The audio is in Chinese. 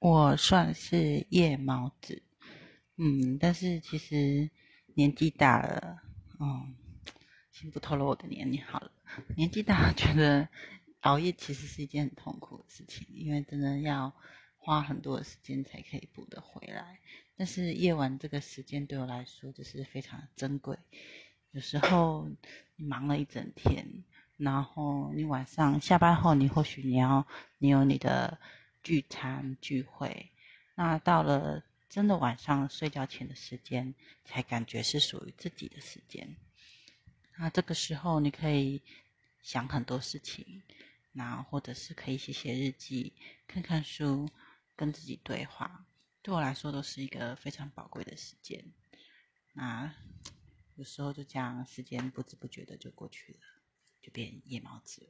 我算是夜猫子，嗯，但是其实年纪大了，嗯，先不透露我的年龄好了。年纪大，觉得熬夜其实是一件很痛苦的事情，因为真的要花很多的时间才可以补得回来。但是夜晚这个时间对我来说就是非常珍贵。有时候你忙了一整天，然后你晚上下班后，你或许你要你有你的。聚餐聚会，那到了真的晚上睡觉前的时间，才感觉是属于自己的时间。那这个时候，你可以想很多事情，那或者是可以写写日记、看看书、跟自己对话，对我来说都是一个非常宝贵的时间。那有时候就这样，时间不知不觉的就过去了，就变夜猫子。